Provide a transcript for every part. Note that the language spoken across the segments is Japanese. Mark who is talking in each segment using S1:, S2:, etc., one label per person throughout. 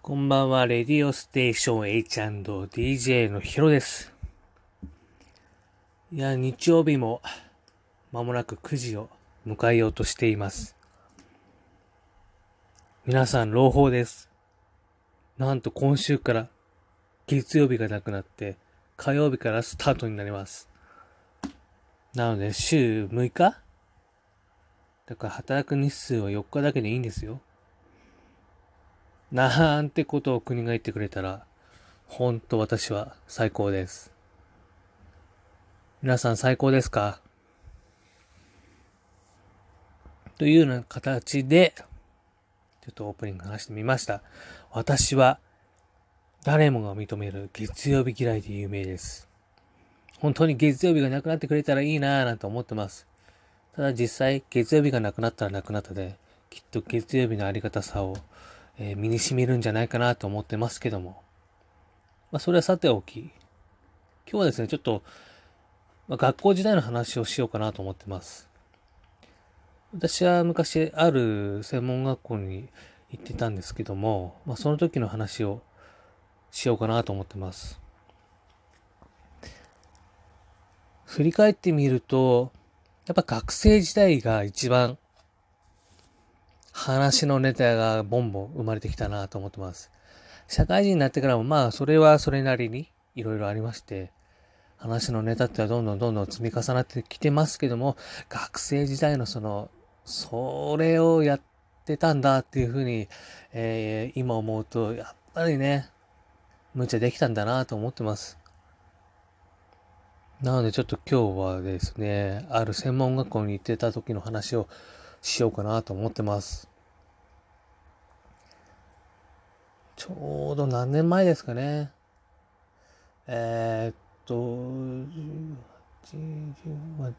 S1: こんばんは、レディオステーション H&DJ のヒロです。いや、日曜日も間もなく9時を迎えようとしています。皆さん、朗報です。なんと今週から月曜日がなくなって火曜日からスタートになります。なので、週6日？だから働く日数は4日だけでいいんですよ。なんてことを国が言ってくれたら、ほんと私は最高です。皆さん最高ですか？というような形で、ちょっとオープニング話してみました。私は、誰もが認める月曜日嫌いで有名です。本当に月曜日がなくなってくれたらいいなぁなんて思ってます。ただ実際、月曜日がなくなったらなくなったで、きっと月曜日のありがたさを、えー身に染みるんじゃないかなと思ってますけども。まあ、それはさておき、今日はですね、ちょっと、まあ、学校時代の話をしようかなと思ってます。私は昔、ある専門学校に行ってたんですけども、まあ、その時の話をしようかなと思ってます。振り返ってみると、やっぱ学生時代が一番話のネタがボンボン生まれてきたなと思ってます。社会人になってからもまあそれはそれなりにいろいろありまして、話のネタってはどんどんどんどん積み重なってきてますけども、学生時代のその、それをやってたんだっていうふうに、えー今思うと、やっぱりね、無茶できたんだなと思ってます。なのでちょっと今日はですね、ある専門学校に行ってた時の話をしようかなと思ってます。ちょうど何年前ですかね。えーっと、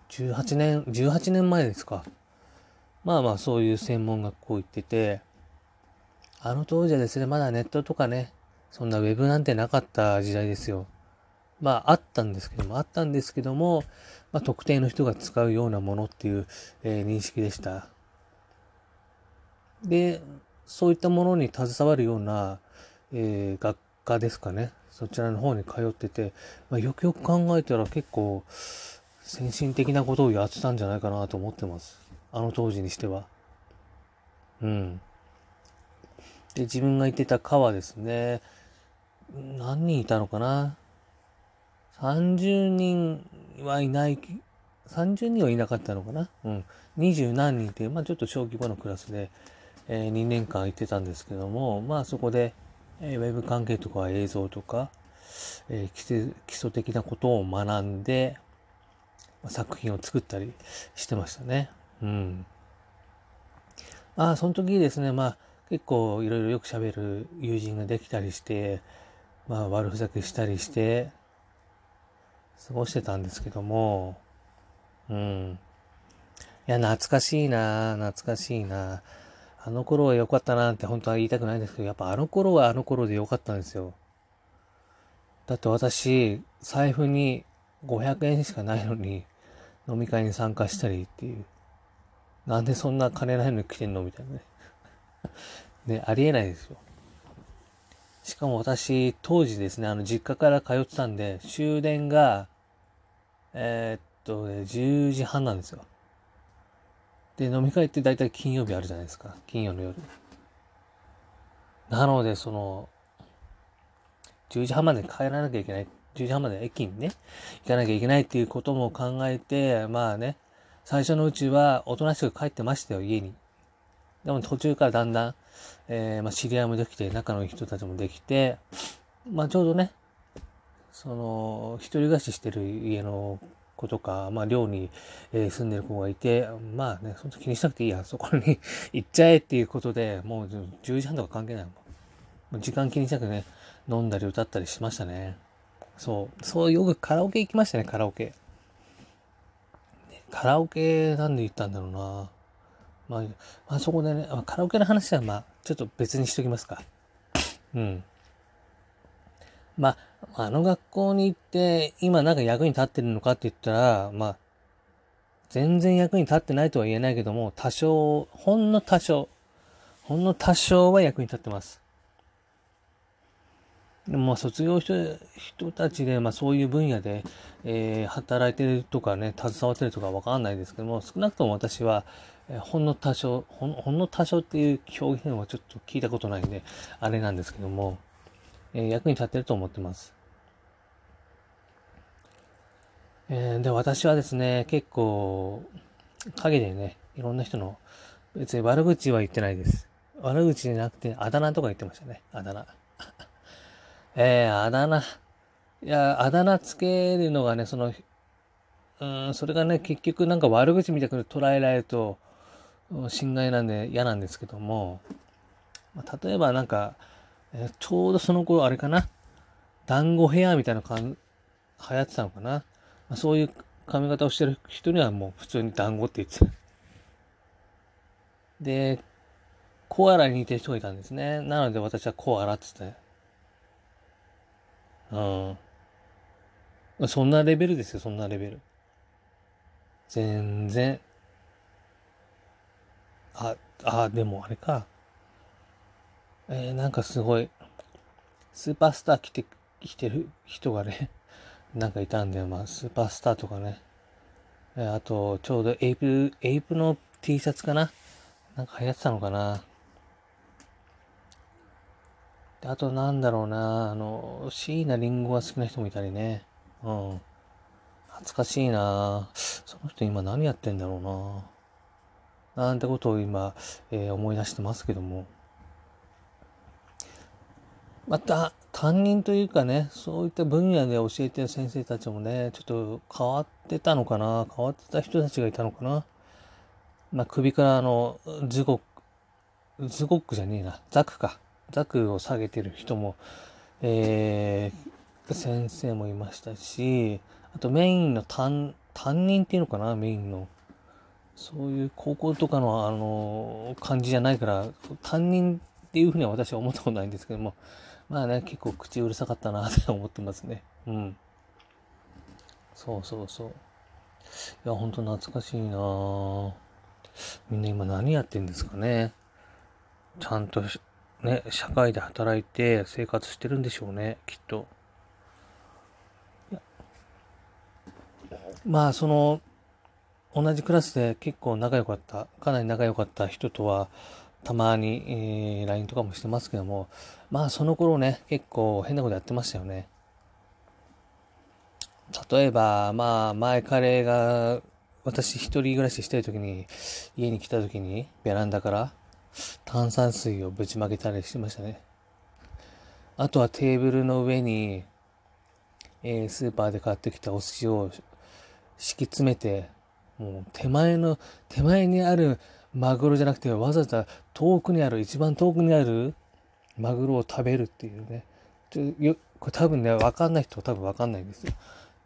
S1: 18年、18年前ですか。まあまあそういう専門学校行ってて、あの当時はですね、まだネットとかね、そんなウェブなんてなかった時代ですよ。まああったんですけども、あったんですけども、まあ特定の人が使うようなものっていう、えー認識でした。で、そういったものに携わるような、えー学科ですかね。そちらの方に通ってて、まあ、よくよく考えたら結構先進的なことをやってたんじゃないかなと思ってます。あの当時にしては。うん。で、自分が行ってた科はですね、何人いたのかな？?30 人はいない、30人はいなかったのかな？うん。20何人っていう、まあちょっと小規模のクラスで、え2年間行ってたんですけども、まあそこで、えーウェブ関係とか映像とか、えー基礎基礎的なことを学んで、作品を作ったりしてましたね。うん。まあその時ですね、まあ結構いろいろよく喋る友人ができたりして、まあ悪ふざけしたりして、過ごしてたんですけども、うん。いや、懐かしいな懐かしいなあの頃は良かったなって本当は言いたくないんですけど、やっぱあの頃はあの頃で良かったんですよ。だって私、財布に500円しかないのに、飲み会に参加したりっていう。なんでそんな金ないのに来てんの？みたいなね。ね、ありえないですよ。しかも私、当時ですね、あの、実家から通ってたんで、終電が、えーっと、ね、10時半なんですよ。で、飲み会って大体金曜日あるじゃないですか。金曜の夜。なので、その、10時半まで帰らなきゃいけない。10時半まで駅にね、行かなきゃいけないっていうことも考えて、まあね、最初のうちはおとなしく帰ってましたよ、家に。でも途中からだんだん、えーまあ、知り合いもできて、仲のいい人たちもできて、まあちょうどね、その、一人暮らししてる家の子とか、まあ寮に、え住んでる子がいて、まあね、その時気にしなくていいや、そこに行っちゃえっていうことで、もう10時半とか関係ないもん。時間気にしなくてね、飲んだり歌ったりしましたね。そう、そうよくカラオケ行きましたね、カラオケ。カラオケなんで行ったんだろうな。まあ、まあ、そこでね、カラオケの話はまあ、ちょっと別にしときますか。うん。まあ、あの学校に行って、今なんか役に立ってるのかって言ったら、まあ、全然役に立ってないとは言えないけども、多少、ほんの多少、ほんの多少は役に立ってます。でもまあ卒業した人たちで、まあそういう分野で、えー、働いてるとかね、携わってるとかわかんないですけども、少なくとも私は、えー、ほんの多少ほん、ほんの多少っていう表現はちょっと聞いたことないんで、あれなんですけども、え、役に立ってると思ってます。えー、で、私はですね、結構、陰でね、いろんな人の、別に悪口は言ってないです。悪口じゃなくて、あだ名とか言ってましたね。あだ名。えー、あだ名。いや、あだ名つけるのがね、その、うん、それがね、結局なんか悪口みたく捉えられると、侵害なんで嫌なんですけども、まあ、例えばなんか、ちょうどその頃あれかな、団子ヘアみたいな感じ流行ってたのかな。まあ、そういう髪型をしてる人にはもう普通に団子って言ってた。で、コアラに似てる人がいたんですね。なので私はコアラって言ってうん。そんなレベルですよ、そんなレベル。全然。あ、あ、でもあれか。えー、なんかすごい、スーパースター着て、着てる人がね、なんかいたんだよ。まあ、スーパースターとかね。えー、あと、ちょうどエイプ、エイプの T シャツかななんか流行ってたのかなあとなんだろうな、あの、椎名林檎が好きな人もいたりね。うん。懐かしいなその人今何やってんだろうななんてことを今、えー、思い出してますけども。また、担任というかね、そういった分野で教えてる先生たちもね、ちょっと変わってたのかな変わってた人たちがいたのかなまあ、首からあの、ズゴック、ズゴックじゃねえな、ザクか。ザクを下げてる人も、えー、先生もいましたし、あとメインの担、担任っていうのかな、メインの。そういう高校とかの、あの、感じじゃないから、担任っていうふうには私は思ったことないんですけども、まあね、結構口うるさかったなって思ってますね。うん。そうそうそう。いや、ほんと懐かしいなみんな今何やってんですかね。ちゃんとね、社会で働いて生活してるんでしょうね、きっと。まあ、その、同じクラスで結構仲良かった、かなり仲良かった人とは、たまに、えー、LINE とかもしてますけども、まあその頃ね、結構変なことやってましたよね。例えば、まあ前彼が、私一人暮らししてる時に、家に来た時に、ベランダから、炭酸水をぶちまけたりしてましたね。あとはテーブルの上に、えー、スーパーで買ってきたお寿司を敷き詰めて、もう手前の、手前にあるマグロじゃなくてわざわざ遠くにある、一番遠くにあるマグロを食べるっていうね。これ多分ね、わかんない人は多分わかんないんですよ。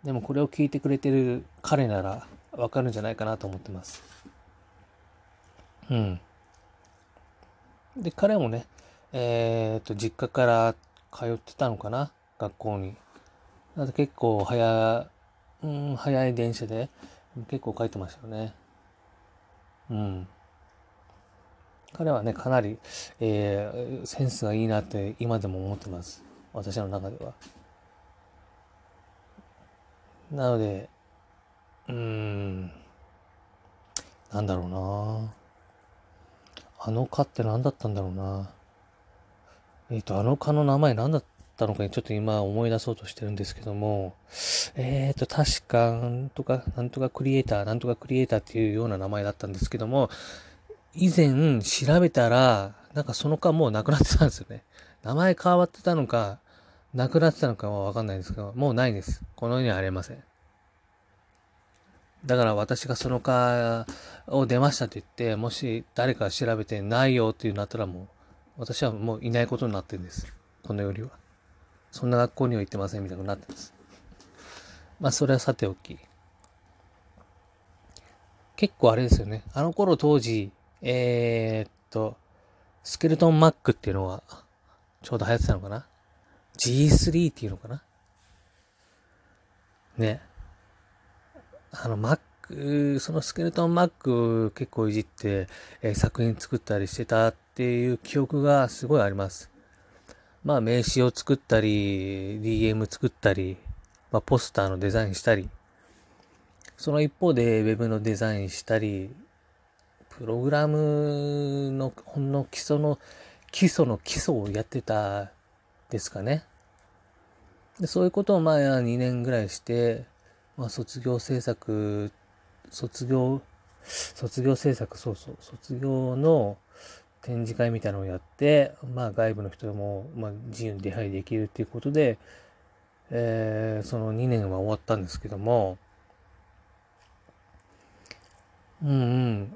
S1: でもこれを聞いてくれてる彼ならわかるんじゃないかなと思ってます。うん。で、彼もね、えっ、と、実家から通ってたのかな、学校に。なので結構早、うん、早い電車で結構書いてましたよね。うん。彼はね、かなり、えー、センスがいいなって今でも思ってます。私の中では。なので、うーん、なんだろうなあの蚊って何だったんだろうな。えっ、ー、と、あの蚊の名前何だったのかにちょっと今思い出そうとしてるんですけども、えっ、ー、と、確か、なんとか、なんとかクリエイター、なんとかクリエイターっていうような名前だったんですけども、以前調べたら、なんかその蚊もうなくなってたんですよね。名前変わってたのか、なくなってたのかはわかんないですけど、もうないです。この世にはありません。だから私がその科を出ましたって言って、もし誰か調べてないよっていうなったらもう、私はもういないことになってるんです。このよりは。そんな学校には行ってませんみたいになってます。まあそれはさておき。結構あれですよね。あの頃当時、えー、っと、スケルトンマックっていうのは、ちょうど流行ってたのかな ?G3 っていうのかな？ね。あの、Mac ク、そのスケルトンマック結構いじって、えー、作品作ったりしてたっていう記憶がすごいあります。まあ名刺を作ったり、DM 作ったり、まあポスターのデザインしたり、その一方で Web のデザインしたり、プログラムのほんの基礎の基礎の基礎をやってたですかね。でそういうことをまあ2年ぐらいして、まあ、卒業制作、卒業、卒業制作、そうそう、卒業の展示会みたいなのをやって、まあ外部の人も、まあ、自由に出入りできるっていうことで、えー、その2年は終わったんですけども、うんうん。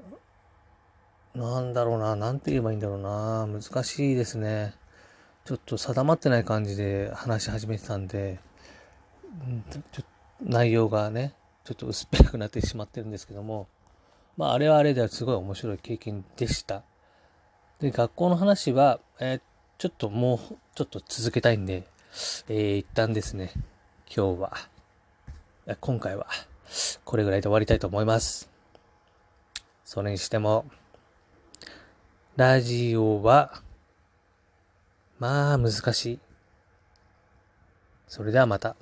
S1: なんだろうな、なんて言えばいいんだろうな、難しいですね。ちょっと定まってない感じで話し始めてたんで、ちょ内容がね、ちょっと薄っぺらくなってしまってるんですけども、まあ、あれはあれではすごい面白い経験でした。で、学校の話は、えー、ちょっともう、ちょっと続けたいんで、えー、一旦ですね、今日は、今回は、これぐらいで終わりたいと思います。それにしても、ラジオは、まあ難しい。それではまた。